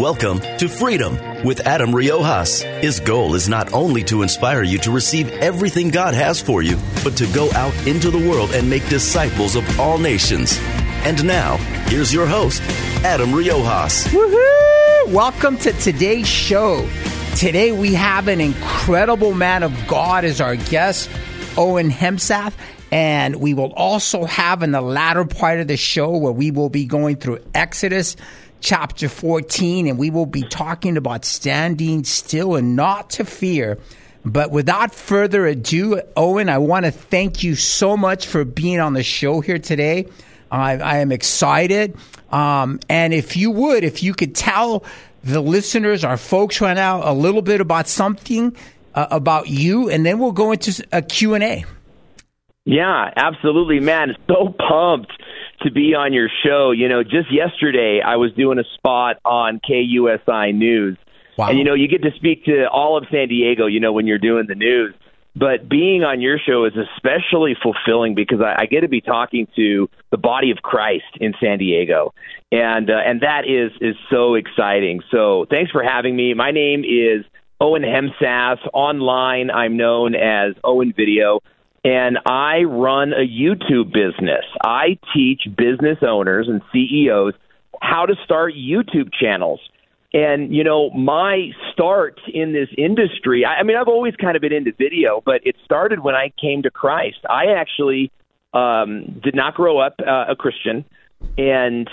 Welcome to Freedom with Adam Riojas. His goal is not only to inspire you to receive everything God has for you, but to go out into the world and make disciples of all nations. And now, here's your host, Adam Riojas. Woohoo! Welcome to today's show. Today we have an incredible man of God as our guest, Owen Hemsath. And we will also have in the latter part of the show where we will be going through Exodus chapter 14 and we will be talking about standing still and not to fear. But without further ado, Owen, I want to thank you so much for being on the show here today. I, I am excited. Um, and if you would, if you could tell the listeners, our folks right now, a little bit about something uh, about you, and then we'll go into a Q&A. Yeah, absolutely, man. So pumped to be on your show. You know, just yesterday I was doing a spot on KUSI News. Wow. And you know, you get to speak to all of San Diego, you know, when you're doing the news. But being on your show is especially fulfilling because I, I get to be talking to the body of Christ in San Diego, and uh, and that is is so exciting. So thanks for having me. My name is Owen Hemsath. Online, I'm known as Owen Video and I run a YouTube business. I teach business owners and CEOs how to start YouTube channels. And, you know, my start in this industry, I, I mean, I've always kind of been into video, but it started when I came to Christ. I actually um, did not grow up uh, a Christian, and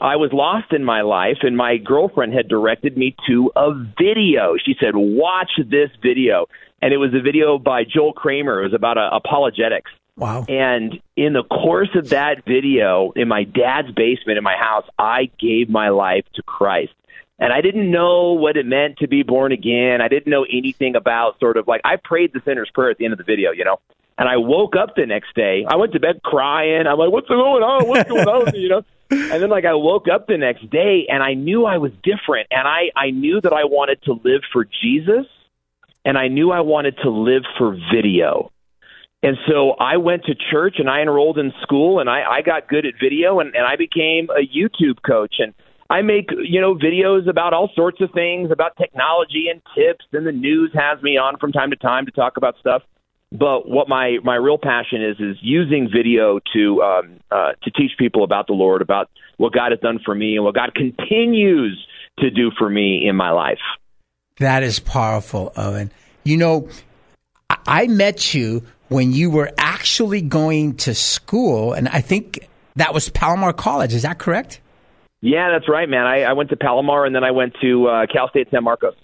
I was lost in my life, and my girlfriend had directed me to a video. She said, Watch this video and it was a video by Joel Kramer. It was about uh, apologetics. Wow. And in the course of that video, in my dad's basement in my house, I gave my life to Christ. And I didn't know what it meant to be born again. I didn't know anything about sort of like, I prayed the sinner's prayer at the end of the video, you know? And I woke up the next day. I went to bed crying. I'm like, what's going on? What's going on? You know? And then like I woke up the next day and I knew I was different. And I, I knew that I wanted to live for Jesus and I knew I wanted to live for video. And so I went to church and I enrolled in school and I, I got good at video and, and I became a YouTube coach and I make, you know, videos about all sorts of things, about technology and tips, and the news has me on from time to time to talk about stuff. But what my my real passion is is using video to um, uh, to teach people about the Lord, about what God has done for me, and what God continues to do for me in my life. That is powerful, Owen. You know, I met you when you were actually going to school, and I think that was Palomar College. Is that correct? Yeah, that's right, man. I, I went to Palomar, and then I went to uh, Cal State San Marcos.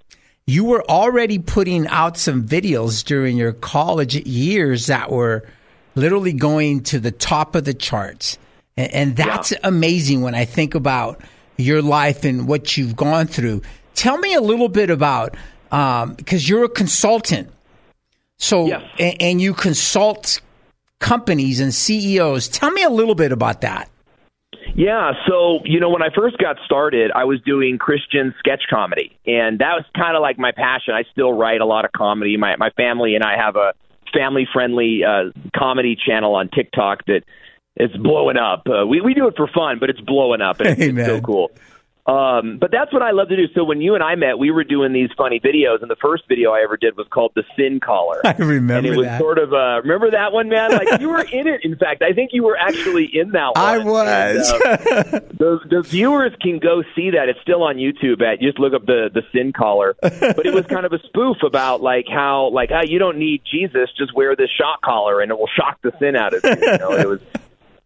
You were already putting out some videos during your college years that were literally going to the top of the charts. And, and that's yeah. amazing when I think about your life and what you've gone through. Tell me a little bit about um, because you're a consultant. So yes. and, and you consult companies and CEOs. Tell me a little bit about that. Yeah, so you know when I first got started, I was doing Christian sketch comedy, and that was kind of like my passion. I still write a lot of comedy. My my family and I have a family friendly uh, comedy channel on TikTok that it's blowing up. Uh, we we do it for fun, but it's blowing up. And it's, it's so cool. Um, but that's what I love to do. So when you and I met, we were doing these funny videos, and the first video I ever did was called "The Sin Collar." I remember, and it was that. sort of uh, remember that one, man. Like you were in it. In fact, I think you were actually in that one. I was. And, uh, the, the viewers can go see that. It's still on YouTube. At just look up the the Sin Collar. But it was kind of a spoof about like how like ah, you don't need Jesus, just wear this shock collar, and it will shock the sin out of you. you know, it was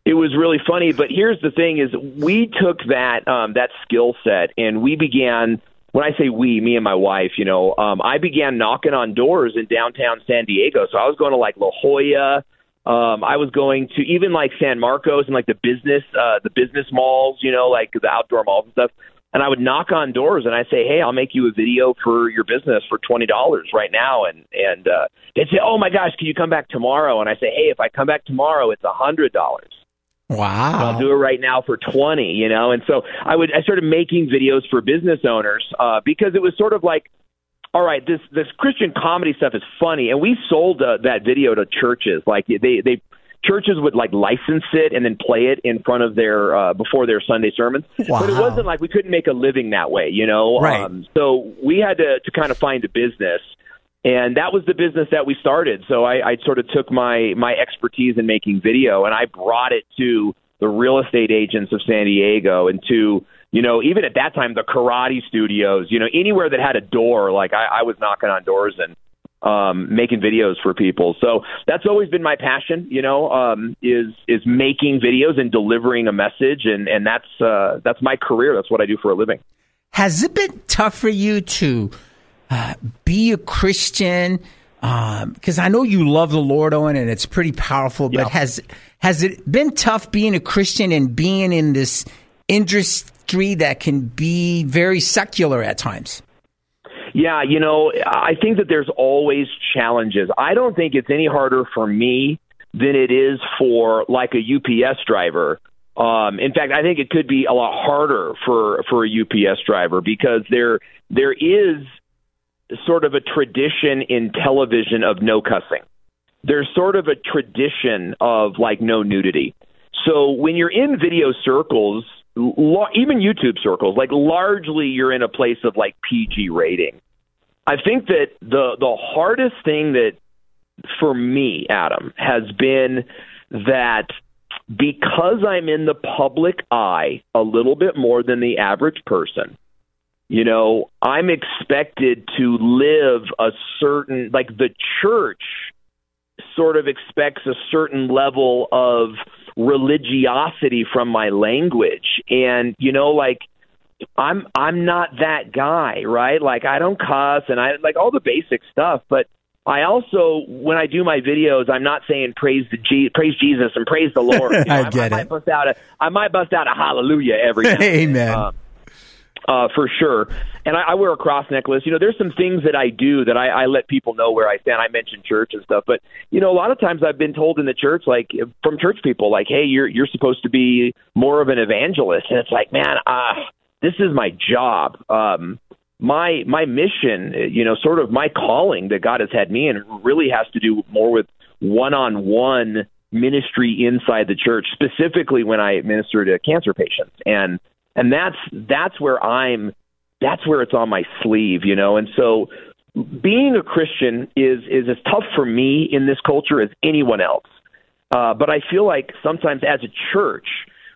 it was really funny. But here's the thing: is we took that um, that skill set and we began. When I say we, me and my wife, you know, um, I began knocking on doors in downtown San Diego. So I was going to like La Jolla. Um, I was going to even like San Marcos and like the business, uh, the business malls, you know, like the outdoor malls and stuff. and I would knock on doors and I'd say, "Hey, I'll make you a video for your business for twenty dollars right now," and and uh, they'd say, "Oh my gosh, can you come back tomorrow?" And I say, "Hey, if I come back tomorrow, it's a hundred dollars." Wow. I'll do it right now for 20, you know? And so I would, I started making videos for business owners, uh, because it was sort of like, all right, this, this Christian comedy stuff is funny. And we sold uh, that video to churches. Like they, they, churches would like license it and then play it in front of their, uh, before their Sunday sermons. Wow. But it wasn't like we couldn't make a living that way, you know? Right. Um, so we had to, to kind of find a business and that was the business that we started. So I, I sort of took my my expertise in making video and I brought it to the real estate agents of San Diego and to you know even at that time the karate studios. You know anywhere that had a door, like I, I was knocking on doors and um, making videos for people. So that's always been my passion. You know um, is is making videos and delivering a message, and and that's uh, that's my career. That's what I do for a living. Has it been tough for you to uh, be a Christian? Because I know you love the Lord, Owen, and it's pretty powerful. But Yeah. has has it been tough being a Christian and being in this industry that can be very secular at times? Yeah, you know, I think that there's always challenges. I don't think it's any harder for me than it is for like a UPS driver. Um, in fact, I think it could be a lot harder for for a UPS driver because there there is sort of a tradition in television of no cussing. There's sort of a tradition of like no nudity. So when you're in video circles, even YouTube circles, like largely you're in a place of like PG rating. I think that the the hardest thing that for me, Adam, has been that because I'm in the public eye a little bit more than the average person, you know, I'm expected to live a certain like the church sort of expects a certain level of religiosity from my language and you know like I'm I'm not that guy, right? Like I don't cuss and I like all the basic stuff, but I also when I do my videos, I'm not saying praise the G, praise Jesus and praise the Lord. You know, I get I, might it. bust out a I might bust out a hallelujah every now and then. Amen. Uh, uh, for sure. And I, I wear a cross necklace. You know, there's some things that I do that I, I let people know where I stand. I mention church and stuff, but you know, a lot of times I've been told in the church, like from church people, like, "Hey, you're you're supposed to be more of an evangelist," and it's like, man, uh, this is my job. Um, my my mission, you know, sort of my calling that God has had me in, really has to do more with one-on-one ministry inside the church, specifically when I minister to cancer patients, and and that's that's where I'm that's where it's on my sleeve, you know. And so being a Christian is is as tough for me in this culture as anyone else. Uh, but I feel like sometimes as a church,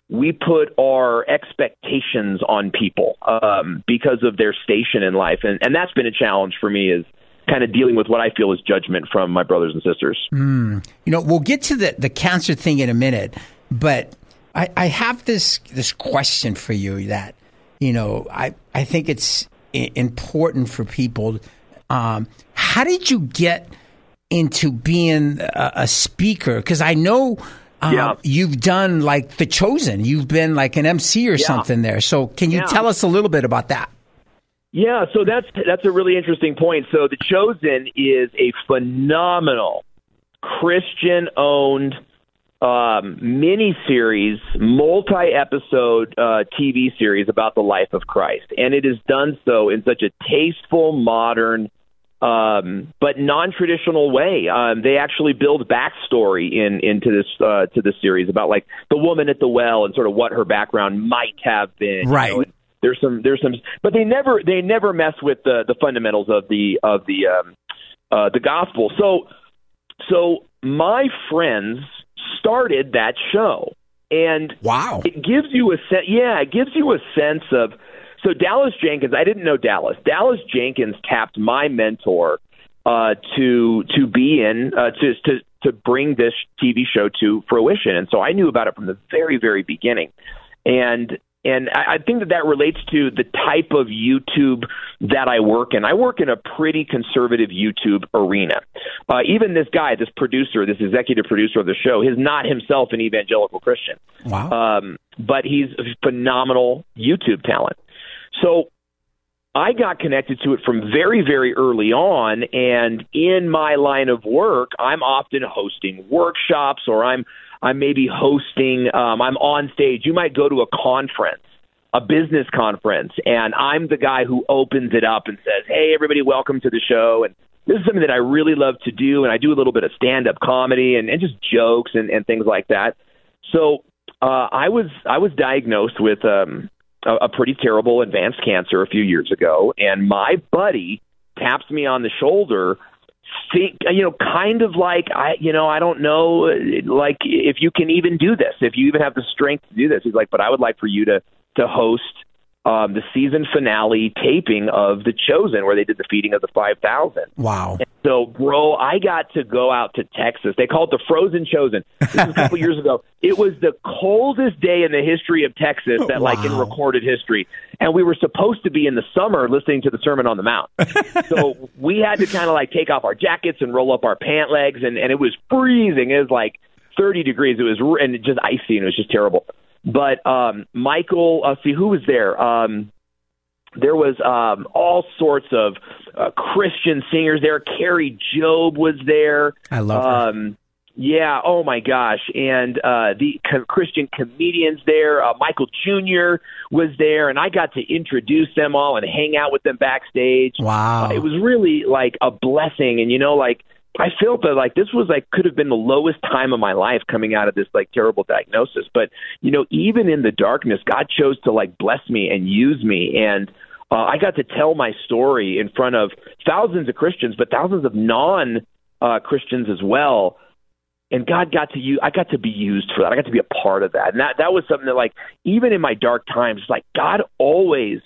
we put our expectations on people um, because of their station in life, and and that's been a challenge for me is kind of dealing with what I feel is judgment from my brothers and sisters. You know, we'll get to the, the cancer thing in a minute, but I, I have this this question for you that you know I I think it's i- important for people. Um, how did you get into being a, a speaker? Because I know. Um, Yeah. You've done like The Chosen. You've been like an MC or something there. So, can you Yeah. tell us a little bit about that? Yeah, so that's that's a really interesting point. So The Chosen is a phenomenal Christian-owned um, mini series, multi-episode uh, TV series about the life of Christ, and it is done so in such a tasteful, modern, um, but non-traditional way. Um, they actually build backstory in into this uh, to this series about like the woman at the well and sort of what her background might have been. you Right. know, there's some there's some, but they never they never mess with the the fundamentals of the of the um, uh, the gospel. So so my friends started that show. And Wow. it gives you a sense yeah it gives you a sense of so dallas jenkins i didn't know dallas. Dallas jenkins tapped my mentor uh to to be in uh to to to bring this tv show to fruition. And so i knew about it from the very very beginning. And and I I think that that relates to the type of YouTube that I work in. I work in a pretty conservative YouTube arena. Uh, even this guy, this producer, this executive producer of the show, is not himself an evangelical Christian Wow. um, but he's a phenomenal YouTube talent. So I got connected to it from very, very early on. And in my line of work, I'm often hosting workshops or I'm I'm maybe hosting um, I'm on stage. You might go to a conference, a business conference, and I'm the guy who opens it up and says, Hey everybody, welcome to the show and this is something that I really love to do and I do a little bit of stand up comedy and, and just jokes and, and things like that. So uh, I was I was diagnosed with um, a, a pretty terrible advanced cancer a few years ago, and my buddy taps me on the shoulder. Think, you know, kind of like I, you know, I don't know, like if you can even do this, if you even have the strength to do this. He's like, but I would like for you to to host um, the season finale taping of The Chosen, where they did the feeding of the 5,000. Wow. And so, bro, I got to go out to Texas. They call it the Frozen Chosen. This was a couple years ago. It was the coldest day in the history of Texas, that wow. like in recorded history. And we were supposed to be in the summer listening to the Sermon on the Mount. so we had to kind of like take off our jackets and roll up our pant legs, and, and it was freezing. It was like 30 degrees. It was and just icy, and it was just terrible. But um, Michael, uh, see who was there. Um, there was um, all sorts of uh, Christian singers there. Kari Jobe was there. I love her. Um, yeah. Oh my gosh. And uh, the co- Christian comedians there. Uh, Michael Jr. was there, and I got to introduce them all and hang out with them backstage. Wow. Uh, it was really like a blessing, and you know, like I felt that like this was like could have been the lowest time of my life coming out of this like terrible diagnosis. But you know, even in the darkness, God chose to like bless me and use me, and uh, I got to tell my story in front of thousands of Christians, but thousands of non uh, Christians as well. And God got to use, I got to be used for that. I got to be a part of that. And that, that was something that like, even in my dark times, like God always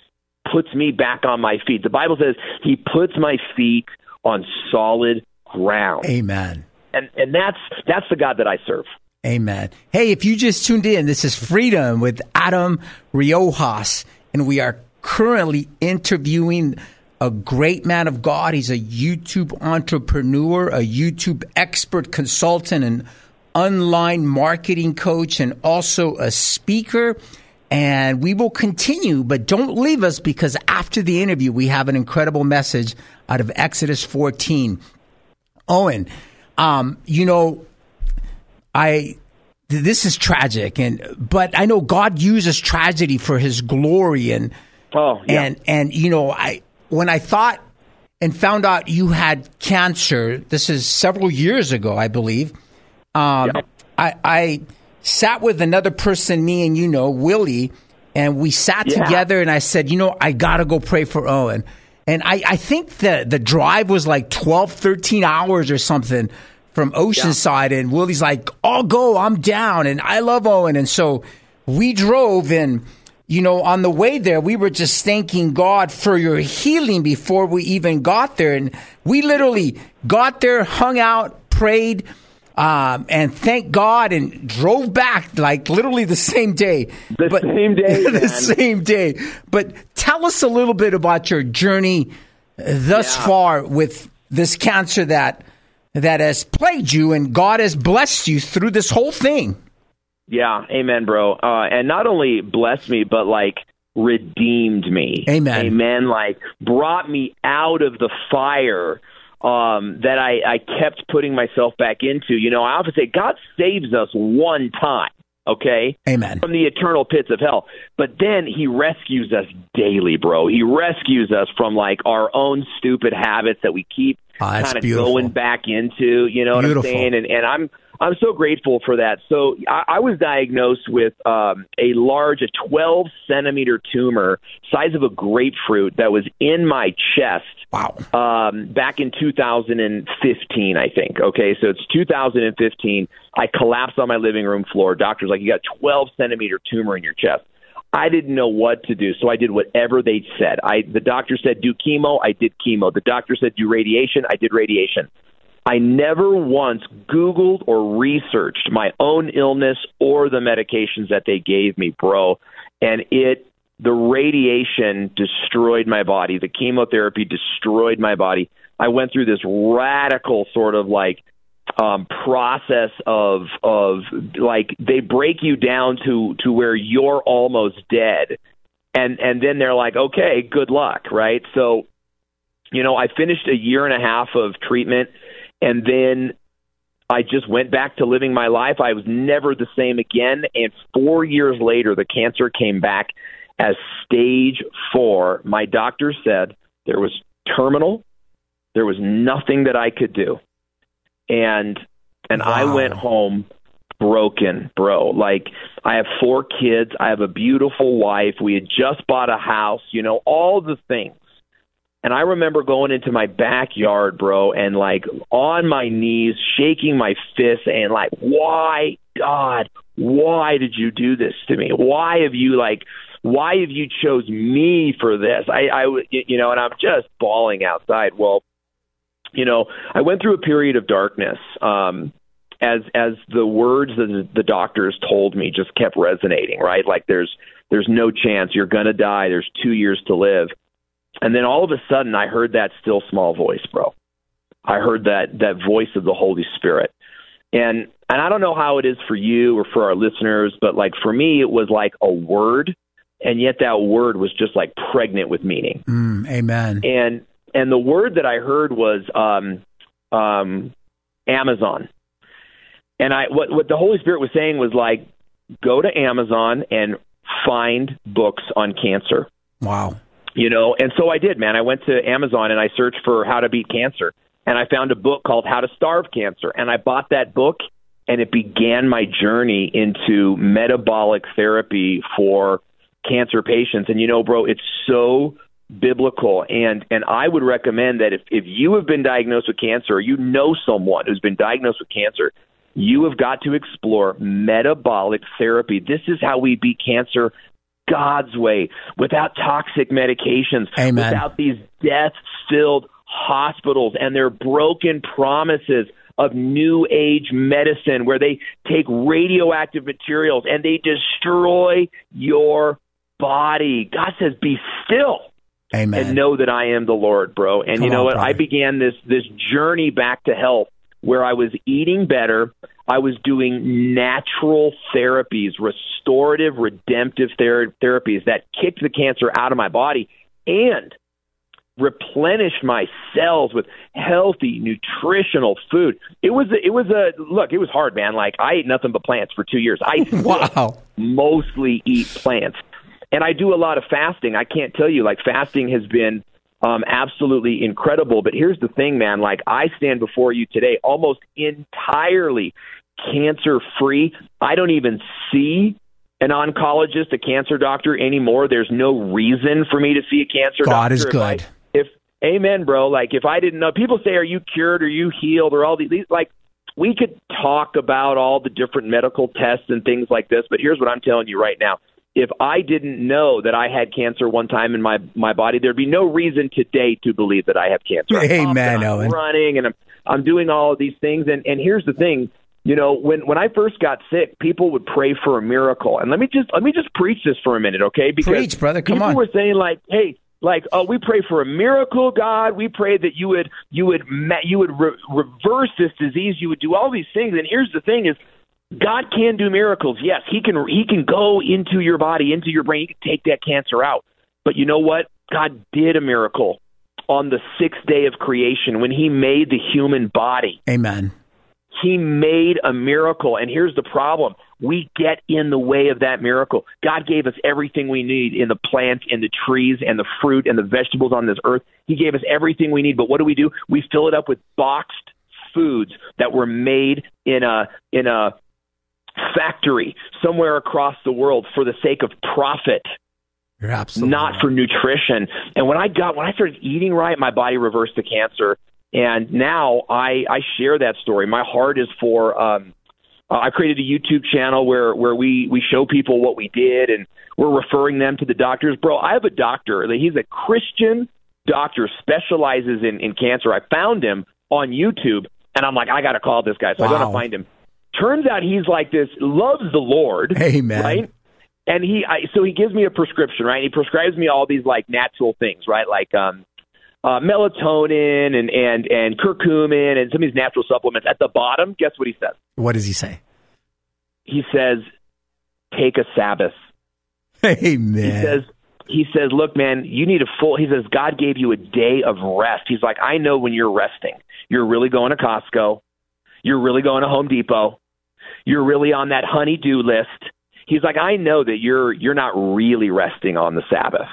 puts me back on my feet. The Bible says he puts my feet on solid ground. Amen. And, and that's, that's the God that I serve. Amen. Hey, if you just tuned in, this is Freedom with Adam Riojas, and we are currently interviewing a great man of God. He's a YouTube entrepreneur, a YouTube expert consultant, an online marketing coach, and also a speaker. And we will continue, but don't leave us because after the interview, we have an incredible message out of Exodus 14. Owen, um, you know, I this is tragic, and but I know God uses tragedy for His glory, and Oh, yeah. and and you know, I when I thought and found out you had cancer, this is several years ago, I believe. Um, Yeah. I, I sat with another person, me and you know, Willie, and we sat Yeah. together, and I said, you know, I gotta go pray for Owen. And I, I think the the drive was like 12, 13 hours or something from Oceanside, and Willie's like, I'll go, I'm down, and I love Owen, and so we drove and you know, on the way there, we were just thanking God for your healing before we even got there. And we literally got there, hung out, prayed, um, and thanked God and drove back like literally the same day. The same day, the man. same day. But tell us a little bit about your journey thus Yeah. far with this cancer that that has plagued you and God has blessed you through this whole thing. Yeah, amen, bro. Uh, and not only blessed me, but like redeemed me. Amen. Amen. Like brought me out of the fire um, that I, I kept putting myself back into. You know, I often say God saves us one time. Okay, Amen. from the eternal pits of hell. But then he rescues us daily, bro. He rescues us from like our own stupid habits that we keep Oh, kind of going back into. You know Beautiful. what I'm saying? And and I'm I'm so grateful for that. So I, I was diagnosed with um, a large, a 12 centimeter tumor, size of a grapefruit, that was in my chest Wow. um, back in 2015, I think. Okay, so it's 2015. I collapsed on my living room floor. Doctor's like, you got 12 centimeter tumor in your chest. I didn't know what to do, so I did whatever they said. I the doctor said do chemo, I did chemo. The doctor said do radiation, I did radiation. I never once Googled or researched my own illness or the medications that they gave me, bro. And it, the radiation destroyed my body. The chemotherapy destroyed my body. I went through this radical sort of like um, process of of like they break you down to to where you're almost dead, and and then they're like, okay, good luck, right? So, you know, I finished a year and a half of treatment, and then I just went back to living my life. I was never the same again. And four years later, the cancer came back as stage four. My doctor said there was terminal. There was nothing that I could do. And and wow. I went home broken, bro. Like I have four kids, I have a beautiful wife, we had just bought a house, you know, all the things. And I remember going into my backyard, bro, and like on my knees, shaking my fists and like, why, God, why did you do this to me? Why have you like, why have you chose me for this? I, I, you know, and I'm just bawling outside. Well, you know, I went through a period of darkness. Um, as as the words that the doctors told me just kept resonating, right? Like there's there's no chance you're gonna die. There's two years to live, and then all of a sudden I heard that still small voice, bro. I heard that that voice of the Holy Spirit, and and I don't know how it is for you or for our listeners, but like for me, it was like a word, and yet that word was just like pregnant with meaning. Mm, amen. And and the word that I heard was um, um, Amazon. And I what what the Holy Spirit was saying was like go to Amazon and find books on cancer. Wow. You know, and so I did, man. I went to Amazon and I searched for how to beat cancer. And I found a book called How to Starve Cancer. And I bought that book and it began my journey into metabolic therapy for cancer patients. And you know, bro, it's so biblical and and I would recommend that if if you have been diagnosed with cancer or you know someone who's been diagnosed with cancer you have got to explore metabolic therapy. This is how we beat cancer God's way, without toxic medications, Amen. without these death filled hospitals and their broken promises of new age medicine where they take radioactive materials and they destroy your body. God says, be still. Amen. And know that I am the Lord, bro. And Come you know on, what? brother. I began this this journey back to health where I was eating better. I was doing natural therapies, restorative, redemptive ther- therapies that kicked the cancer out of my body and replenished my cells with healthy, nutritional food. It was a, it was a look. It was hard, man. Like I ate nothing but plants for two years. I Wow. mostly eat plants, and I do a lot of fasting. I can't tell you, like fasting has been um, absolutely incredible. But here's the thing, man. Like I stand before you today, almost entirely cancer free. I don't even see an oncologist, a cancer doctor anymore. There's no reason for me to see a cancer God doctor. God is If good. I- If, amen, bro. Like if I didn't know, people say, "Are you cured? Are you healed?" Or all these, these like. We could talk about all the different medical tests and things like this, but here's what I'm telling you right now if I didn't know that I had cancer one time in my my body, there'd be no reason today to believe that I have cancer. I'm Amen, I'm Owen. running and I'm I'm doing all of these things. And and here's the thing, you know, when when I first got sick, people would pray for a miracle. And let me just let me just preach this for a minute, okay? Because Preach, brother. Come people on. were saying like, hey. Like, oh, we pray for a miracle, God. We pray that you would, you would, you would re- reverse this disease. You would do all these things. And here's the thing: is God can do miracles. Yes, he can he can go into your body, into your brain, he can take that cancer out. But you know what? God did a miracle on the sixth day of creation when he made the human body. Amen. He made a miracle. And here's the problem. We get in the way of that miracle. God gave us everything we need in the plants, in the trees, and the fruit and the vegetables on this earth. He gave us everything we need. But what do we do? We fill it up with boxed foods that were made in a in a factory somewhere across the world for the sake of profit, not right. for nutrition. And when I got when I started eating right, my body reversed the cancer. And now I I share that story. My heart is for um uh, I created a YouTube channel where where we we show people what we did and we're referring them to the doctors. Bro, I have a doctor. That he's a Christian doctor specializes in in cancer. I found him on YouTube and I'm like I got to call this guy. So I go Wow. to find him. Turns out he's like this loves the Lord. Amen. Right? And he I, so he gives me a prescription, right? He prescribes me all these like natural things, right? Like um uh, melatonin and, and, and curcumin and some of these natural supplements. At the bottom, guess what he says? What does he say? He says, take a Sabbath. Amen. He says, he says, "Look, man, you need a full." He says, "God gave you a day of rest." He's like, "I know when you're resting, you're really going to Costco, you're really going to Home Depot, you're really on that honey-do list." He's like, "I know that you're you're not really resting on the Sabbath."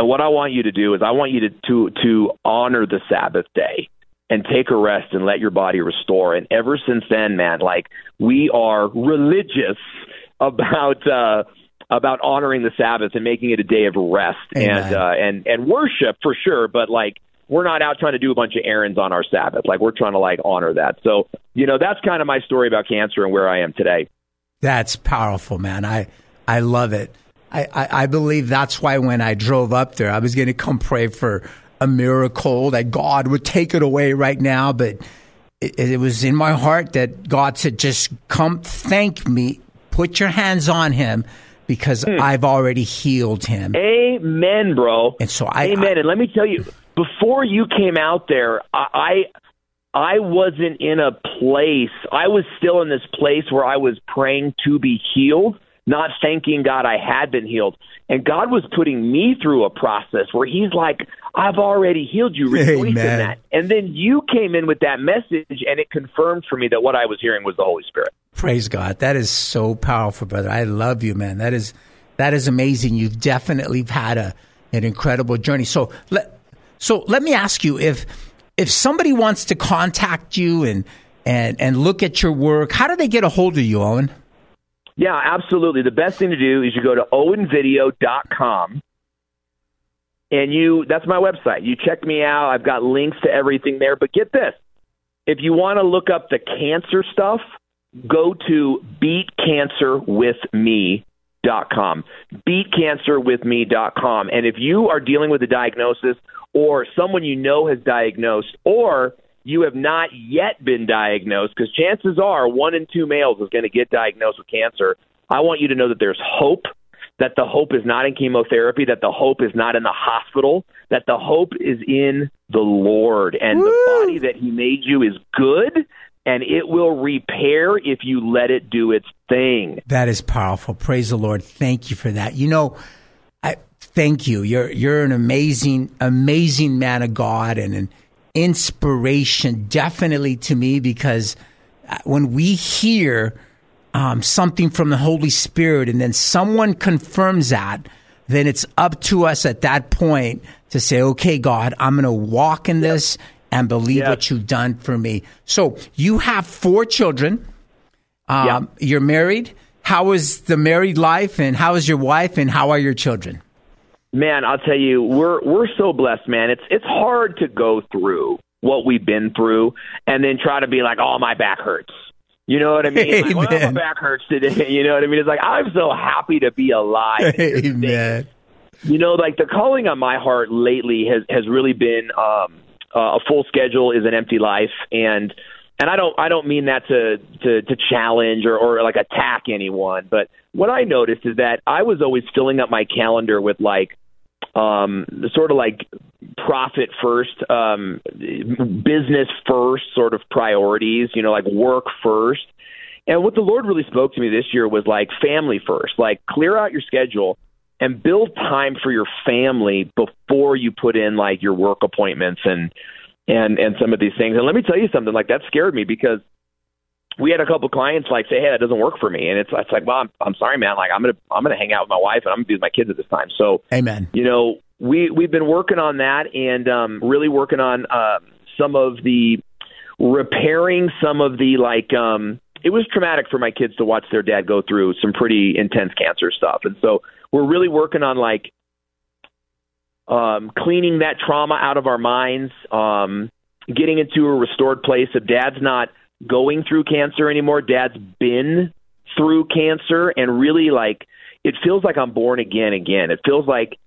And what I want you to do is I want you to to to honor the Sabbath day and take a rest and let your body restore. And ever since then, man, like we are religious about uh about honoring the Sabbath and making it a day of rest Amen. and uh and and worship for sure, but like we're not out trying to do a bunch of errands on our Sabbath. Like we're trying to like honor that. So, you know, that's kind of my story about cancer and where I am today. That's powerful, man. I I love it. I, I, I believe that's why when I drove up there, I was going to come pray for a miracle that God would take it away right now. But it, it was in my heart that God said, just come thank me, put your hands on him because hmm. I've already healed him. Amen, bro. And so I- Amen. I- and let me tell you, before you came out there, I I wasn't in a place. I was still in this place where I was praying to be healed, not thanking God I had been healed. And God was putting me through a process where He's like, "I've already healed you. Rejoice that." And then you came in with that message, and it confirmed for me that what I was hearing was the Holy Spirit. Praise God. That is so powerful, brother. I love you, man. That is that is amazing. You've definitely had a an incredible journey. So let so let me ask you if if somebody wants to contact you and and and look at your work, how do they get a hold of you, Owen? Yeah, absolutely. The best thing to do is you go to owenvideo.com and you that's my website. You check me out. I've got links to everything there. But get this. If you want to look up the cancer stuff, go to beatcancerwithme.com. Beatcancerwithme.com. And if you are dealing with a diagnosis or someone you know has diagnosed or you have not yet been diagnosed, because chances are one in two males is going to get diagnosed with cancer. I want you to know that there's hope, that the hope is not in chemotherapy, that the hope is not in the hospital, that the hope is in the Lord. And the body that He made you is good, and it will repair if you let it do its thing. That is powerful. Praise the Lord. Thank you for that. You know, I thank you. You're you're an amazing, amazing man of God and an inspiration, definitely to me, because uh, when we hear um, something from the Holy Spirit and then someone confirms that, then it's up to us at that point to say, okay, God, I'm going to walk in this and believe Yep. what you've done for me. So you have four children. Um, You're married. How is the married life, and how is your wife, and how are your children? Man, I'll tell you, we're we're so blessed, man. It's it's hard to go through what we've been through and then try to be like, "Oh, my back hurts." You know what I mean? Like, well, my back hurts today. You know what I mean? It's like I'm so happy to be alive. Amen. You know, like the calling on my heart lately has has really been um, uh, a full schedule is an empty life, and and I don't I don't mean that to to, to challenge or, or like attack anyone, but what I noticed is that I was always filling up my calendar with like um sort of like profit first um business first sort of priorities you know like work first. And what the lord really spoke to me this year was like family first. Like clear out your schedule and build time for your family before you put in like your work appointments and and and some of these things and let me tell you something like that scared me because we had a couple clients like say, "Hey, that doesn't work for me," and it's it's like, "Well, I'm I'm sorry, man. Like I'm gonna I'm gonna hang out with my wife and I'm gonna be with my kids at this time." So, Amen. you know, we we've been working on that and um, really working on um, some of the repairing some of the like. um It was traumatic for my kids to watch their dad go through some pretty intense cancer stuff, and so we're really working on like um, cleaning that trauma out of our minds, um, getting into a restored place of dad's not going through cancer anymore. Dad's been through cancer and really like it feels like I'm born again again. It feels like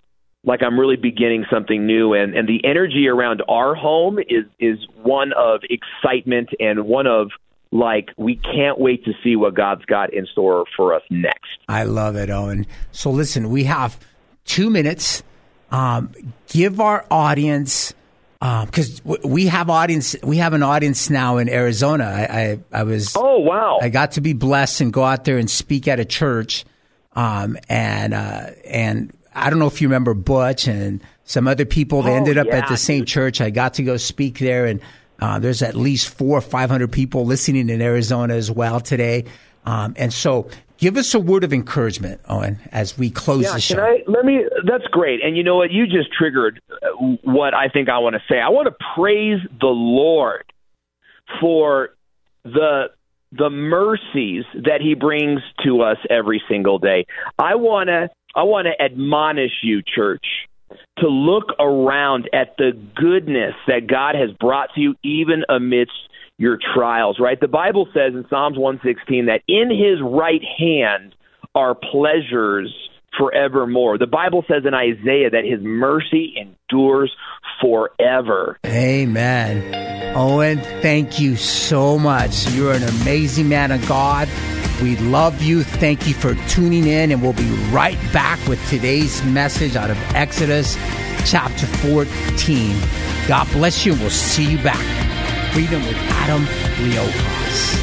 like I'm really beginning something new and and the energy around our home is is one of excitement and one of like we can't wait to see what God's got in store for us next. I love it, Owen. So listen, we have two minutes. Um, give our audience because w we have audience. We have an audience now in Arizona. I, I, I was. Oh wow. I got to be blessed and go out there and speak at a church, um, and uh, and I don't know if you remember Butch and some other people. They Oh, ended up at the same church. I got to go speak there, and uh, there's at least four or five hundred people listening in Arizona as well today. Um, and so, give us a word of encouragement, Owen, as we close Yeah, the show. can I? Let me. That's great. And you know what? You just triggered uh, what I think I want to say. I want to praise the Lord for the the mercies that He brings to us every single day. I want to. I want to admonish you, church, to look around at the goodness that God has brought to you, even amidst your trials. Right? The Bible says in Psalms one sixteen that in His right hand are pleasures forevermore. The Bible says in Isaiah that his mercy endures forever. Amen. Owen, thank you so much. You're an amazing man of God. We love you. Thank you for tuning in, and we'll be right back with today's message out of Exodus chapter 14. God bless you, and we'll see you back. Freedom with Adam Riojas.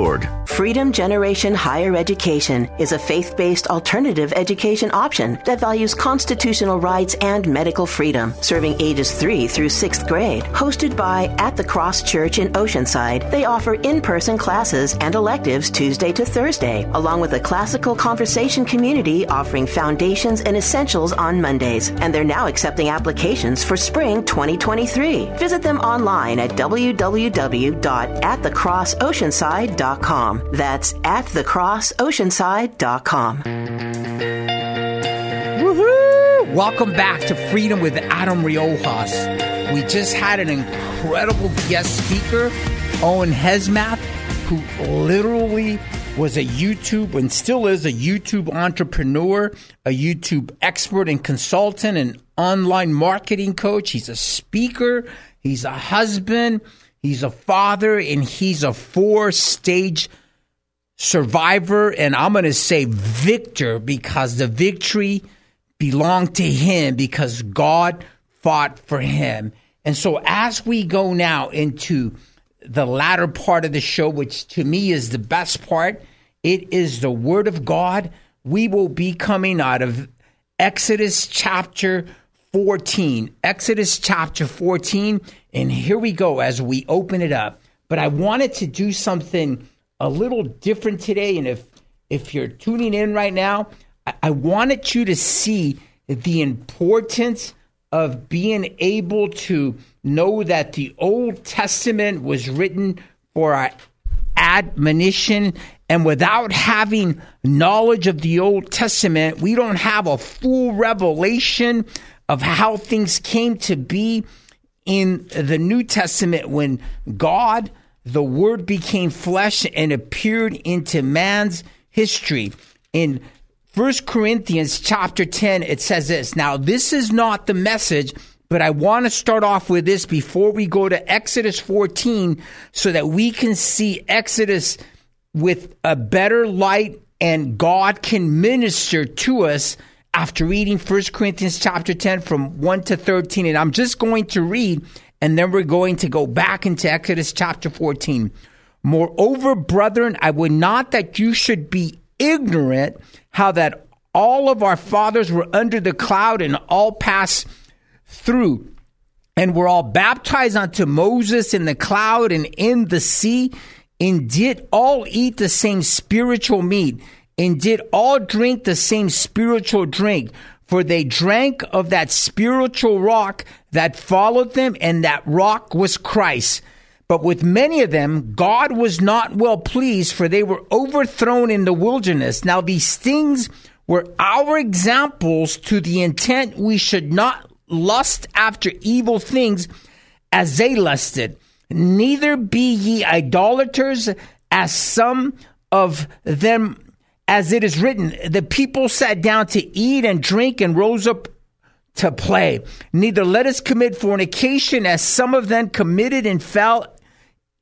Freedom Generation Higher Education is a faith based alternative education option that values constitutional rights and medical freedom, serving ages 3 through 6th grade. Hosted by At the Cross Church in Oceanside, they offer in person classes and electives Tuesday to Thursday, along with a classical conversation community offering foundations and essentials on Mondays. And they're now accepting applications for spring 2023. Visit them online at www.atthecrossoceanside.com. That's at thecrossoceanside.com. Woohoo! Welcome back to Freedom with Adam Riojas. We just had an incredible guest speaker, Owen Hesmath, who literally was a YouTube and still is a YouTube entrepreneur, a YouTube expert and consultant, an online marketing coach. He's a speaker, he's a husband, he's a father, and he's a four stage survivor. And I'm going to say victor because the victory belonged to him because God fought for him. And so as we go now into the latter part of the show, which to me is the best part, it is the word of God. We will be coming out of Exodus chapter 14. Exodus chapter 14. And here we go as we open it up. But I wanted to do something a little different today. And if if you're tuning in right now, I, I wanted you to see the importance of being able to know that the Old Testament was written for our admonition. And without having knowledge of the Old Testament, we don't have a full revelation of how things came to be in the New Testament when God, the Word, became flesh and appeared into man's history. In 1 Corinthians chapter 10, it says this. Now, this is not the message, but I want to start off with this before we go to Exodus 14 so that we can see Exodus with a better light and God can minister to us after reading 1 Corinthians chapter 10 from 1 to 13. And I'm just going to read and then we're going to go back into Exodus chapter 14. Moreover, brethren, I would not that you should be ignorant how that all of our fathers were under the cloud and all passed through and were all baptized unto Moses in the cloud and in the sea and did all eat the same spiritual meat and did all drink the same spiritual drink for they drank of that spiritual rock that followed them and that rock was Christ but with many of them, God was not well pleased, for they were overthrown in the wilderness. Now, these things were our examples to the intent we should not lust after evil things as they lusted. Neither be ye idolaters as some of them as it is written, the people sat down to eat and drink and rose up to play. Neither let us commit fornication as some of them committed and fell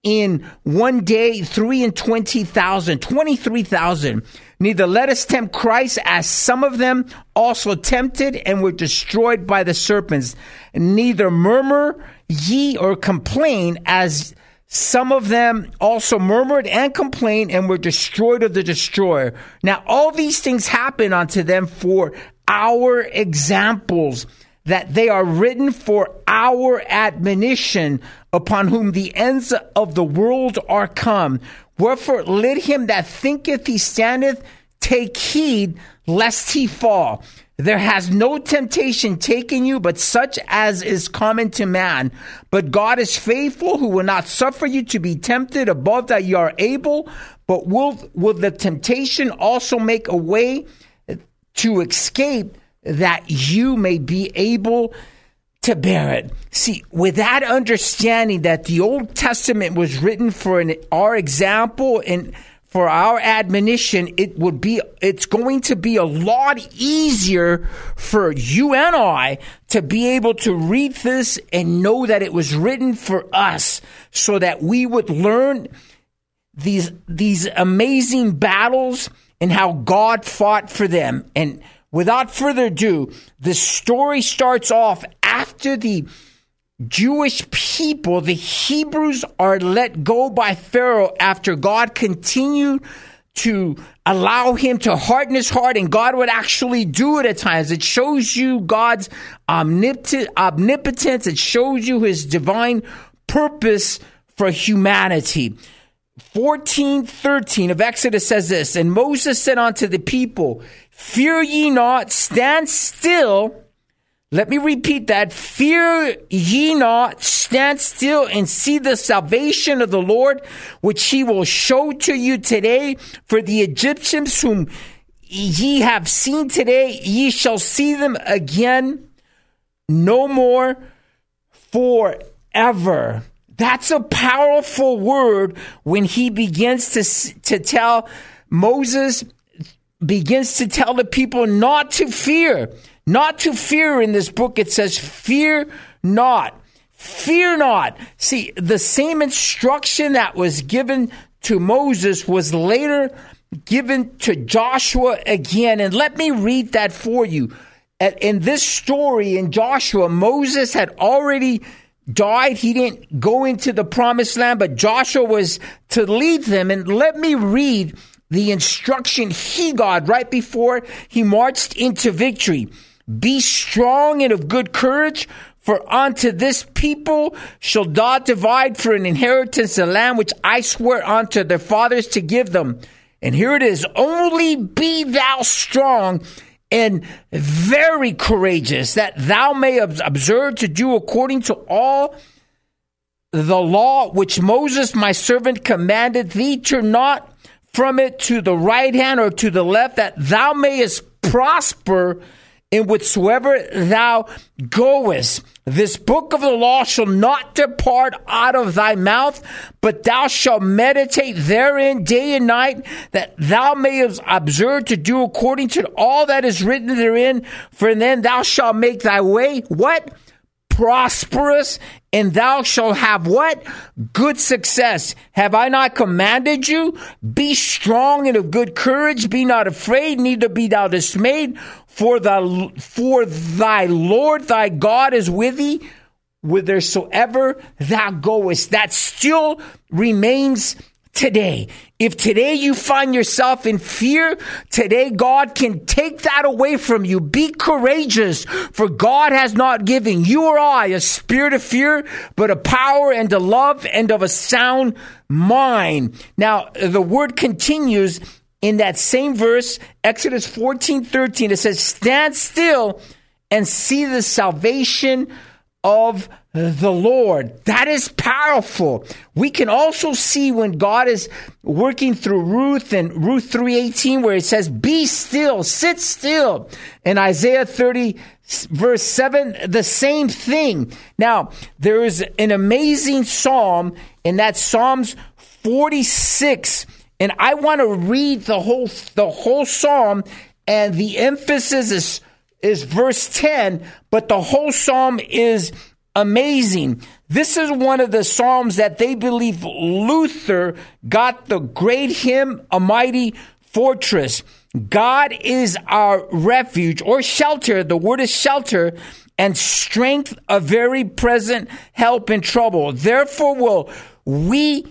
in one day three and twenty thousand, twenty-three thousand. Neither let us tempt Christ as some of them also tempted and were destroyed by the serpents. Neither murmur ye or complain as some of them also murmured and complained and were destroyed of the destroyer. Now, all these things happen unto them for our examples, that they are written for our admonition, upon whom the ends of the world are come. Wherefore, let him that thinketh he standeth take heed lest he fall. There has no temptation taken you but such as is common to man. But God is faithful, who will not suffer you to be tempted above that you are able, but will, will the temptation also make a way to escape that you may be able to bear it. See, with that understanding that the Old Testament was written for an, our example and for our admonition, it would be, it's going to be a lot easier for you and I to be able to read this and know that it was written for us so that we would learn these, these amazing battles and how God fought for them. And without further ado, the story starts off after the Jewish people, the Hebrews are let go by Pharaoh after God continued to allow him to harden his heart, and God would actually do it at times. It shows you God's omnipotence, it shows you his divine purpose for humanity. 14 13 of Exodus says this, and Moses said unto the people, Fear ye not, stand still let me repeat that. Fear ye not, stand still and see the salvation of the Lord, which he will show to you today. For the Egyptians whom ye have seen today, ye shall see them again no more forever. That's a powerful word when he begins to, to tell Moses, begins to tell the people not to fear. Not to fear in this book, it says, fear not. Fear not. See, the same instruction that was given to Moses was later given to Joshua again. And let me read that for you. In this story in Joshua, Moses had already died. He didn't go into the promised land, but Joshua was to lead them. And let me read the instruction he got right before he marched into victory. Be strong and of good courage, for unto this people shall God divide for an inheritance the land which I swear unto their fathers to give them. And here it is only be thou strong and very courageous, that thou may observe to do according to all the law which Moses my servant commanded thee. Turn not from it to the right hand or to the left, that thou mayest prosper in whichsoever thou goest. This book of the law shall not depart out of thy mouth, but thou shalt meditate therein day and night, that thou mayest observe to do according to all that is written therein. For then thou shalt make thy way what? Prosperous, and thou shalt have what? Good success. Have I not commanded you? Be strong and of good courage. Be not afraid, neither be thou dismayed for the for thy Lord thy God is with thee whithersoever thou goest. That still remains today. If today you find yourself in fear, today God can take that away from you. Be courageous, for God has not given you or I a spirit of fear, but a power and a love and of a sound mind. Now, the word continues in that same verse, Exodus 14 13, it says, Stand still and see the salvation of the Lord. That is powerful. We can also see when God is working through Ruth and Ruth 3:18 where it says be still, sit still. In Isaiah 30 verse 7 the same thing. Now, there is an amazing psalm in that Psalms 46. And I want to read the whole the whole psalm and the emphasis is is verse 10, but the whole psalm is amazing. This is one of the psalms that they believe Luther got the great hymn, A Mighty Fortress. God is our refuge or shelter. The word is shelter and strength, a very present help in trouble. Therefore will we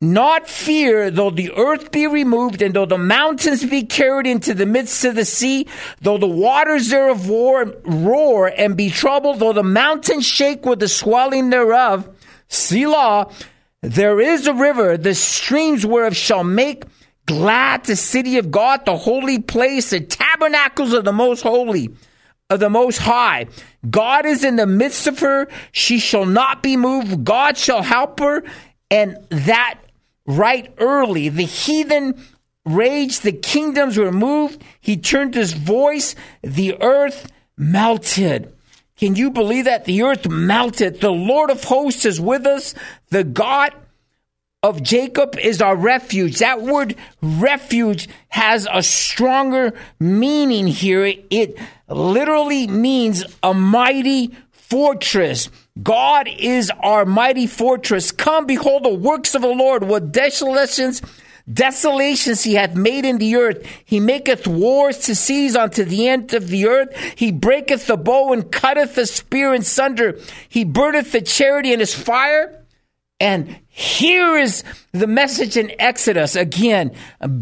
not fear, though the earth be removed, and though the mountains be carried into the midst of the sea, though the waters thereof roar and be troubled, though the mountains shake with the swelling thereof. Selah, there is a river, the streams whereof shall make glad the city of God, the holy place, the tabernacles of the most holy, of the most high. God is in the midst of her. She shall not be moved. God shall help her. And that right early. The heathen raged, the kingdoms were moved. He turned his voice, the earth melted. Can you believe that? The earth melted. The Lord of hosts is with us. The God of Jacob is our refuge. That word refuge has a stronger meaning here. It literally means a mighty fortress. God is our mighty fortress. Come, behold the works of the Lord, what desolations, desolations he hath made in the earth. He maketh wars to seize unto the end of the earth. He breaketh the bow and cutteth the spear in sunder. He burneth the charity in his fire. And here is the message in Exodus again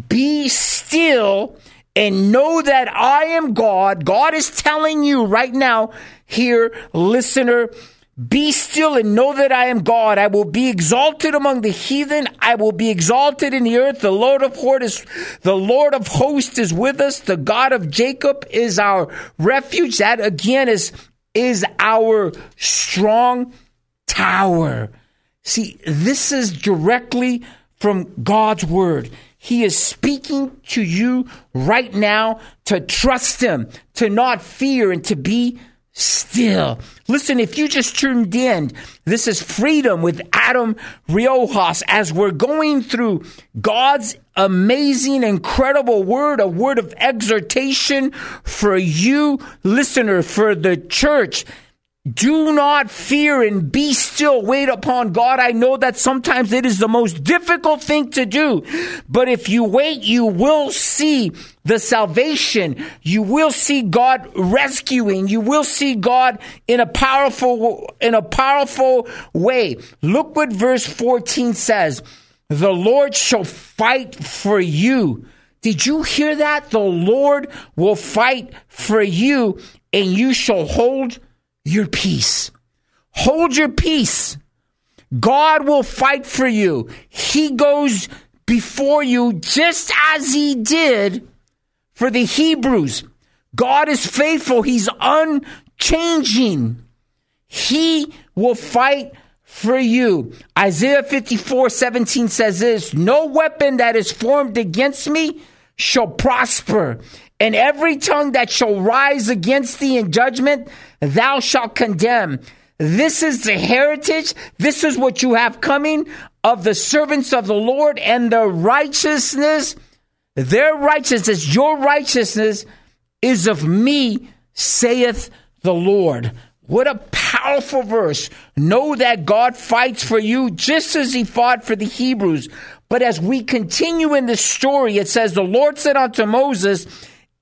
be still and know that I am God. God is telling you right now, here, listener, be still and know that I am God. I will be exalted among the heathen. I will be exalted in the earth. The Lord of hosts, the Lord of hosts is with us. The God of Jacob is our refuge. That again is, is our strong tower. See, this is directly from God's word. He is speaking to you right now to trust Him, to not fear, and to be still. Listen, if you just tuned in, this is Freedom with Adam Riojas as we're going through God's amazing, incredible word, a word of exhortation for you, listener, for the church. Do not fear and be still. Wait upon God. I know that sometimes it is the most difficult thing to do. But if you wait, you will see the salvation. You will see God rescuing. You will see God in a powerful, in a powerful way. Look what verse 14 says. The Lord shall fight for you. Did you hear that? The Lord will fight for you and you shall hold your peace. Hold your peace. God will fight for you. He goes before you just as he did for the Hebrews. God is faithful. He's unchanging. He will fight for you. Isaiah 54 17 says this No weapon that is formed against me shall prosper, and every tongue that shall rise against thee in judgment, thou shalt condemn. This is the heritage. This is what you have coming of the servants of the Lord and the righteousness. Their righteousness, your righteousness is of me, saith the Lord. What a powerful verse. Know that God fights for you just as he fought for the Hebrews. But as we continue in the story, it says, The Lord said unto Moses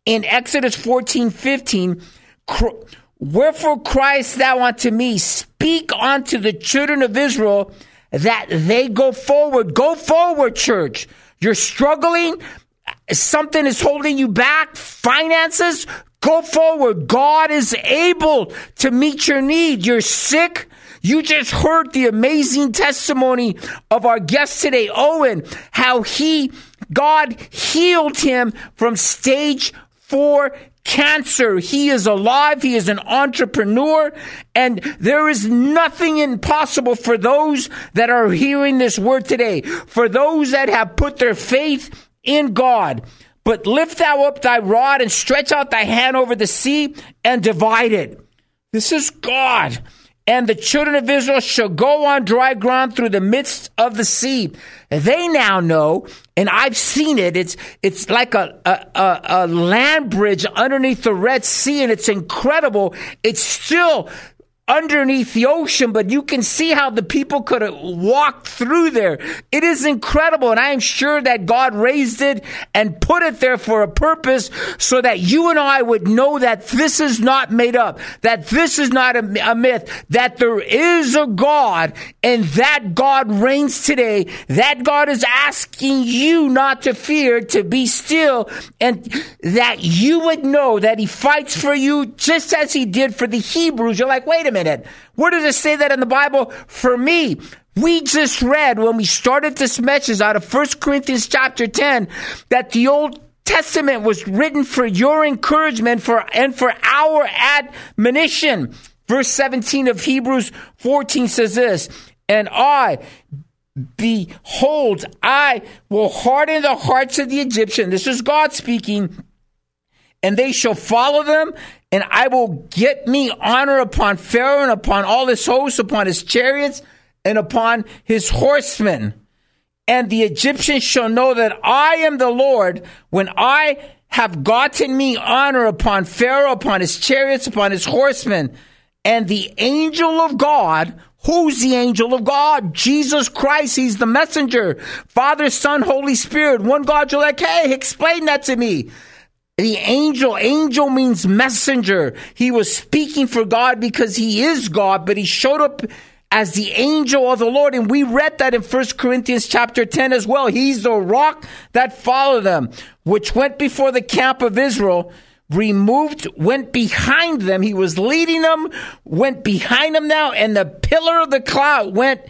in Exodus 14 15, Wherefore criest thou unto me? Speak unto the children of Israel that they go forward. Go forward, church. You're struggling. Something is holding you back. Finances. Go forward. God is able to meet your need. You're sick. You just heard the amazing testimony of our guest today, Owen, how he, God healed him from stage four cancer. He is alive. He is an entrepreneur. And there is nothing impossible for those that are hearing this word today, for those that have put their faith in God. But lift thou up thy rod and stretch out thy hand over the sea and divide it. This is God. And the children of Israel shall go on dry ground through the midst of the sea. They now know, and I've seen it. It's it's like a, a, a, a land bridge underneath the Red Sea, and it's incredible. It's still underneath the ocean, but you can see how the people could have walked through there. It is incredible. And I am sure that God raised it and put it there for a purpose so that you and I would know that this is not made up, that this is not a, a myth, that there is a God and that God reigns today. That God is asking you not to fear, to be still, and that you would know that he fights for you just as he did for the Hebrews. You're like, wait a minute. Where does it say that in the Bible? For me, we just read when we started this message out of 1 Corinthians chapter 10 that the Old Testament was written for your encouragement for and for our admonition. Verse 17 of Hebrews 14 says this, and I behold, I will harden the hearts of the Egyptian. This is God speaking. And they shall follow them, and I will get me honor upon Pharaoh and upon all his hosts, upon his chariots and upon his horsemen. And the Egyptians shall know that I am the Lord when I have gotten me honor upon Pharaoh, upon his chariots, upon his horsemen. And the angel of God, who's the angel of God? Jesus Christ, he's the messenger. Father, Son, Holy Spirit, one God. You're like, hey, explain that to me. The angel, angel means messenger. He was speaking for God because he is God, but he showed up as the angel of the Lord. And we read that in 1 Corinthians chapter 10 as well. He's the rock that followed them, which went before the camp of Israel, removed, went behind them. He was leading them, went behind them now, and the pillar of the cloud went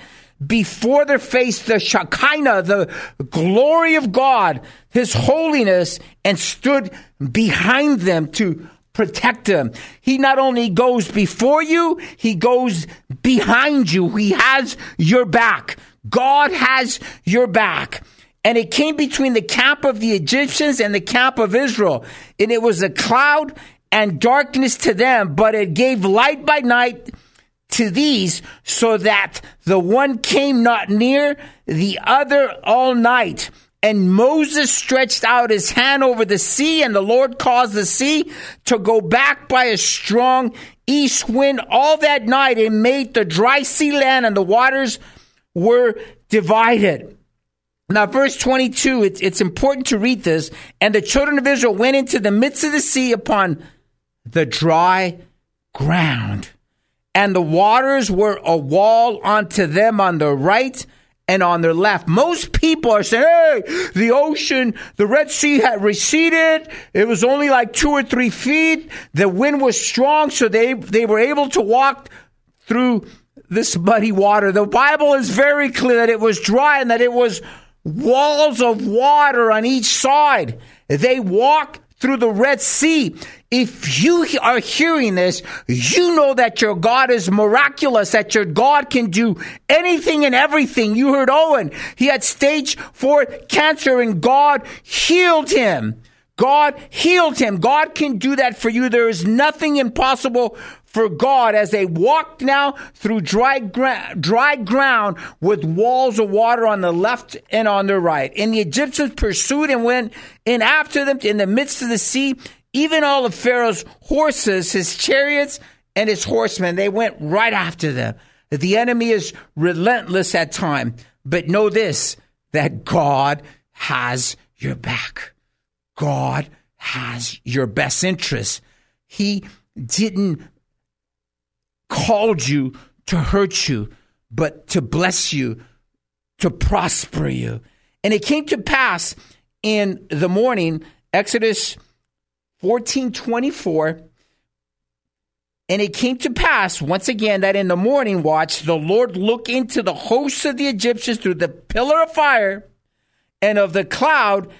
before their face the Shekinah, the glory of God, His holiness, and stood behind them to protect them. He not only goes before you, He goes behind you. He has your back. God has your back. And it came between the camp of the Egyptians and the camp of Israel. And it was a cloud and darkness to them, but it gave light by night to these so that the one came not near the other all night. And Moses stretched out his hand over the sea, and the Lord caused the sea to go back by a strong east wind all that night and made the dry sea land, and the waters were divided. Now, verse 22, it's, it's important to read this. And the children of Israel went into the midst of the sea upon the dry ground and the waters were a wall unto them on the right and on their left. Most people are saying, hey, the ocean, the Red Sea had receded. It was only like two or three feet. The wind was strong, so they, they were able to walk through this muddy water. The Bible is very clear that it was dry and that it was walls of water on each side. They walked through the Red Sea. If you are hearing this, you know that your God is miraculous, that your God can do anything and everything. You heard Owen. He had stage four cancer and God healed him. God healed him. God can do that for you. There is nothing impossible for God as they walked now through dry, gra- dry ground with walls of water on the left and on the right. And the Egyptians pursued and went in after them in the midst of the sea, even all of Pharaoh's horses, his chariots, and his horsemen. They went right after them. The enemy is relentless at time, but know this, that God has your back. God has your best interest. He didn't called you to hurt you, but to bless you, to prosper you. And it came to pass in the morning, Exodus 14 24. And it came to pass once again that in the morning watch, the Lord looked into the hosts of the Egyptians through the pillar of fire and of the cloud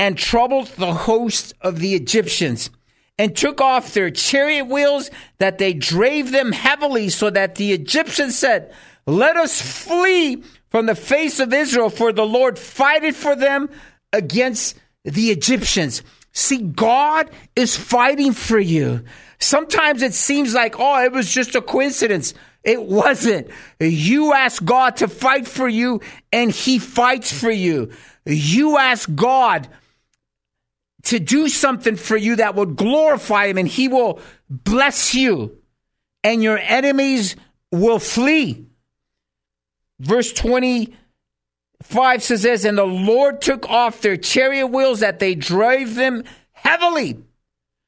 and troubled the host of the Egyptians and took off their chariot wheels that they drave them heavily so that the Egyptians said, let us flee from the face of Israel for the Lord fighted for them against the Egyptians. See, God is fighting for you. Sometimes it seems like, oh, it was just a coincidence. It wasn't. You ask God to fight for you and he fights for you. You ask God to do something for you that would glorify him and he will bless you and your enemies will flee. Verse 25 says this, and the Lord took off their chariot wheels that they drove them heavily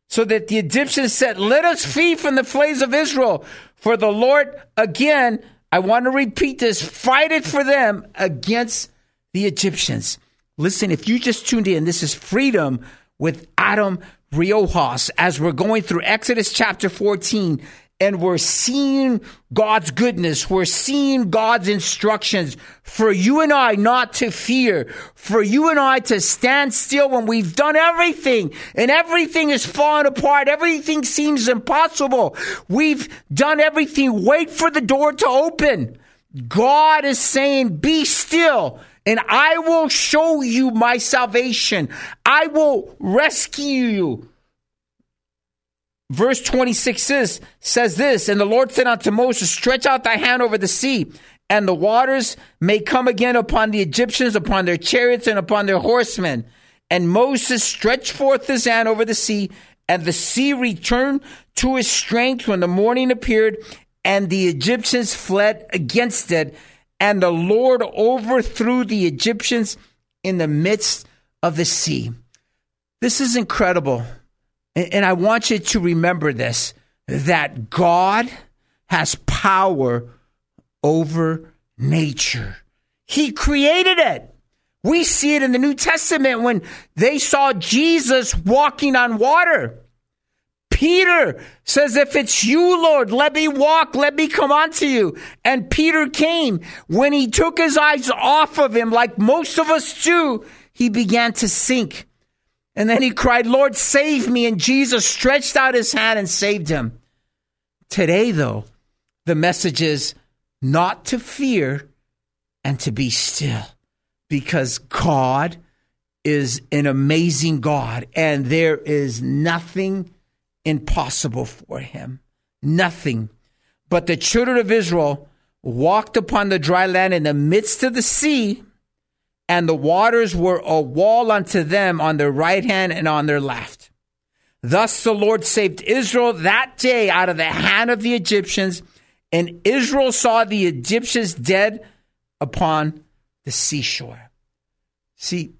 so that the Egyptians said, let us flee from the flames of Israel. For the Lord, again, I want to repeat this, fight it for them against the Egyptians. Listen, if you just tuned in, this is Freedom with Adam Riojas as we're going through Exodus chapter 14 and we're seeing God's goodness. We're seeing God's instructions for you and I not to fear, for you and I to stand still when we've done everything and everything is falling apart. Everything seems impossible. We've done everything. Wait for the door to open. God is saying, be still and I will show you my salvation. I will rescue you. Verse 26 says, says this, and the Lord said unto Moses, stretch out thy hand over the sea, and the waters may come again upon the Egyptians, upon their chariots, and upon their horsemen. And Moses stretched forth his hand over the sea, and the sea returned to his strength when the morning appeared, and the Egyptians fled against it. And the Lord overthrew the Egyptians in the midst of the sea. This is incredible. And I want you to remember this that God has power over nature. He created it. We see it in the New Testament when they saw Jesus walking on water. Peter says, If it's you, Lord, let me walk, let me come unto you. And Peter came. When he took his eyes off of him, like most of us do, he began to sink. And then he cried, Lord, save me. And Jesus stretched out his hand and saved him. Today, though, the message is not to fear and to be still because God is an amazing God and there is nothing impossible for him. Nothing. But the children of Israel walked upon the dry land in the midst of the sea and the waters were a wall unto them on their right hand and on their left. Thus the Lord saved Israel that day out of the hand of the Egyptians, and Israel saw the Egyptians dead upon the seashore. See,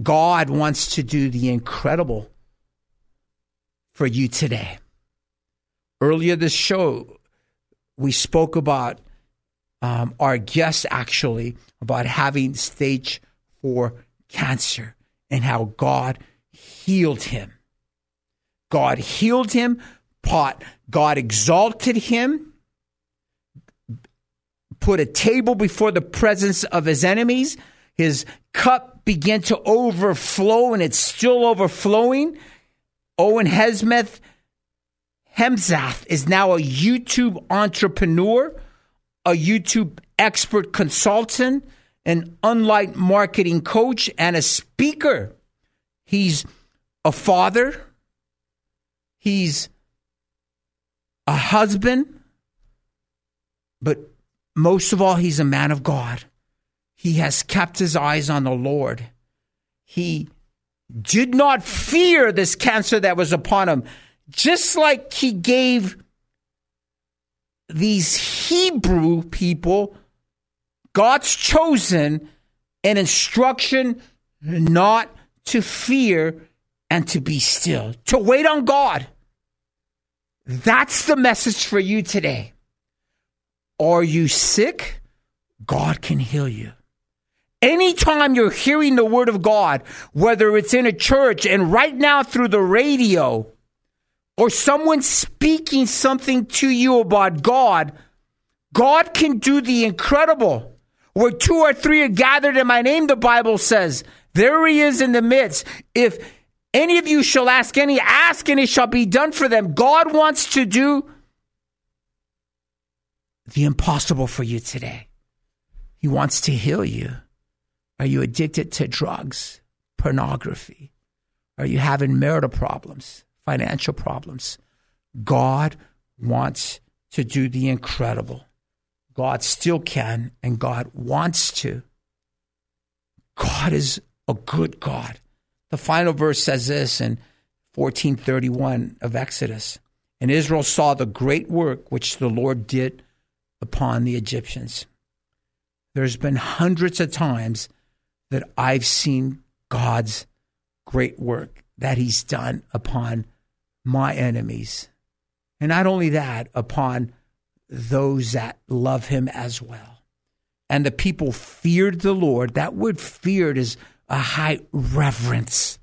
God wants to do the incredible for you today. Earlier this show, we spoke about um, our guest actually about having stage four cancer and how God healed him. God healed him, pot, God exalted him, put a table before the presence of his enemies. His cup began to overflow and it's still overflowing. Owen Hesmeth Hemsath is now a YouTube entrepreneur, a YouTube expert consultant, an online marketing coach and a speaker. He's a father. He's a husband. But most of all, he's a man of God. He has kept his eyes on the Lord. He did not fear this cancer that was upon him, just like he gave these Hebrew people God's chosen an instruction not to fear and to be still, to wait on God. That's the message for you today. Are you sick? God can heal you. Anytime you're hearing the word of God, whether it's in a church and right now through the radio, or someone speaking something to you about God, God can do the incredible. Where two or three are gathered in my name, the Bible says, there he is in the midst. If any of you shall ask any, ask and it shall be done for them. God wants to do the impossible for you today. He wants to heal you. Are you addicted to drugs, pornography? Are you having marital problems, financial problems? God wants to do the incredible. God still can and God wants to. God is a good God. The final verse says this in 1431 of Exodus. And Israel saw the great work which the Lord did upon the Egyptians. There's been hundreds of times that I've seen God's great work that He's done upon my enemies. And not only that, upon those that love Him as well. And the people feared the Lord. That word feared is a high reverence.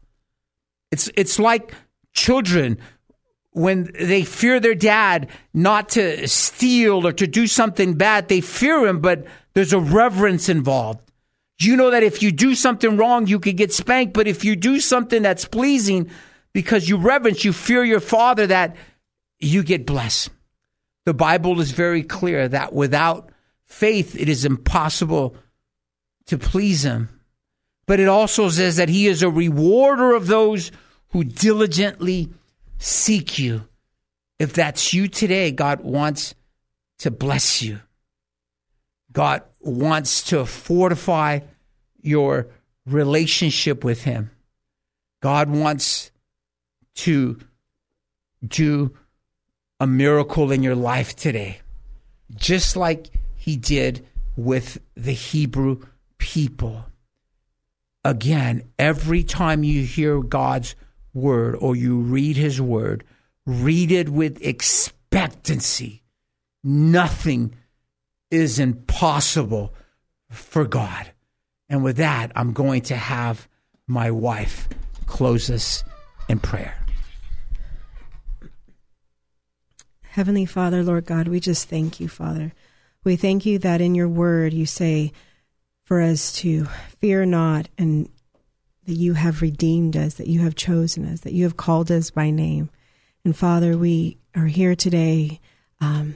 It's, it's like children when they fear their dad not to steal or to do something bad, they fear him, but there's a reverence involved. You know that if you do something wrong, you could get spanked, but if you do something that's pleasing because you reverence, you fear your father, that you get blessed. The Bible is very clear that without faith, it is impossible to please him. But it also says that he is a rewarder of those who diligently seek you. If that's you today, God wants to bless you. God wants to fortify your relationship with Him. God wants to do a miracle in your life today, just like He did with the Hebrew people. Again, every time you hear God's word or you read his word, read it with expectancy. Nothing is impossible for God. And with that, I'm going to have my wife close us in prayer. Heavenly Father, Lord God, we just thank you, Father. We thank you that in your word you say for us to fear not and that you have redeemed us, that you have chosen us, that you have called us by name. And Father, we are here today um,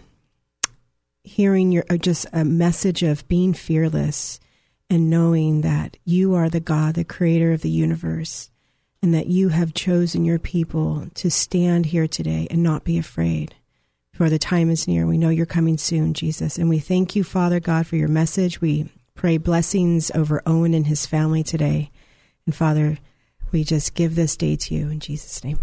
hearing your uh, just a message of being fearless and knowing that you are the God, the creator of the universe, and that you have chosen your people to stand here today and not be afraid. For the time is near. We know you're coming soon, Jesus. And we thank you, Father God, for your message. We pray blessings over Owen and his family today. And Father, we just give this day to you in Jesus' name.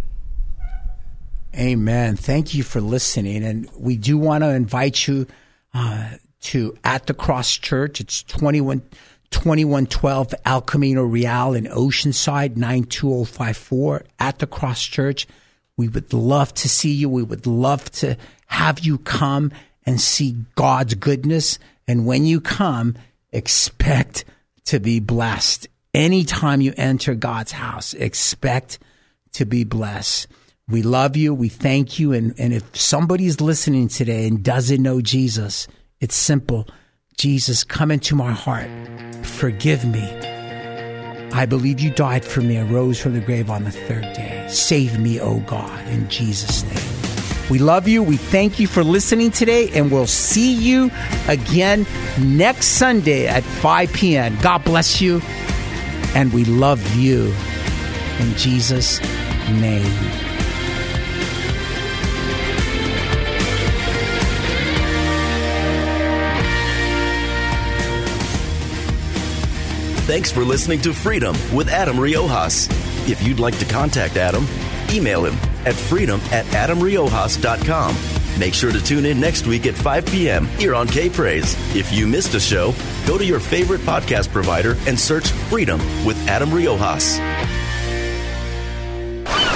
Amen. Thank you for listening. And we do want to invite you uh, to At the Cross Church. It's 21, 2112 El Camino Real in Oceanside, 92054 at the Cross Church. We would love to see you. We would love to have you come and see God's goodness. And when you come, expect to be blessed anytime you enter God's house, expect to be blessed. We love you. We thank you. And, and if somebody's listening today and doesn't know Jesus, it's simple. Jesus, come into my heart. Forgive me. I believe you died for me and rose from the grave on the third day. Save me, O God, in Jesus' name. We love you. We thank you for listening today, and we'll see you again next Sunday at 5 p.m. God bless you and we love you. In Jesus' name. Thanks for listening to Freedom with Adam Riojas. If you'd like to contact Adam, email him at freedom at adamriojas.com. Make sure to tune in next week at 5 p.m. here on K Praise. If you missed a show, go to your favorite podcast provider and search Freedom with Adam Riojas.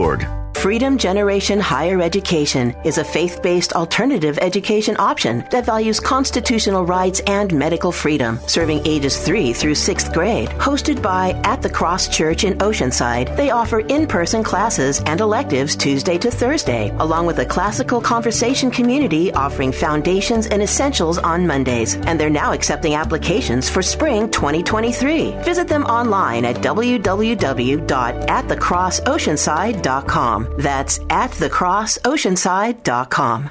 org. Freedom Generation Higher Education is a faith based alternative education option that values constitutional rights and medical freedom, serving ages 3 through 6th grade. Hosted by At the Cross Church in Oceanside, they offer in person classes and electives Tuesday to Thursday, along with a classical conversation community offering foundations and essentials on Mondays. And they're now accepting applications for spring 2023. Visit them online at www.atthecrossoceanside.com. That's at thecrossoceanside.com.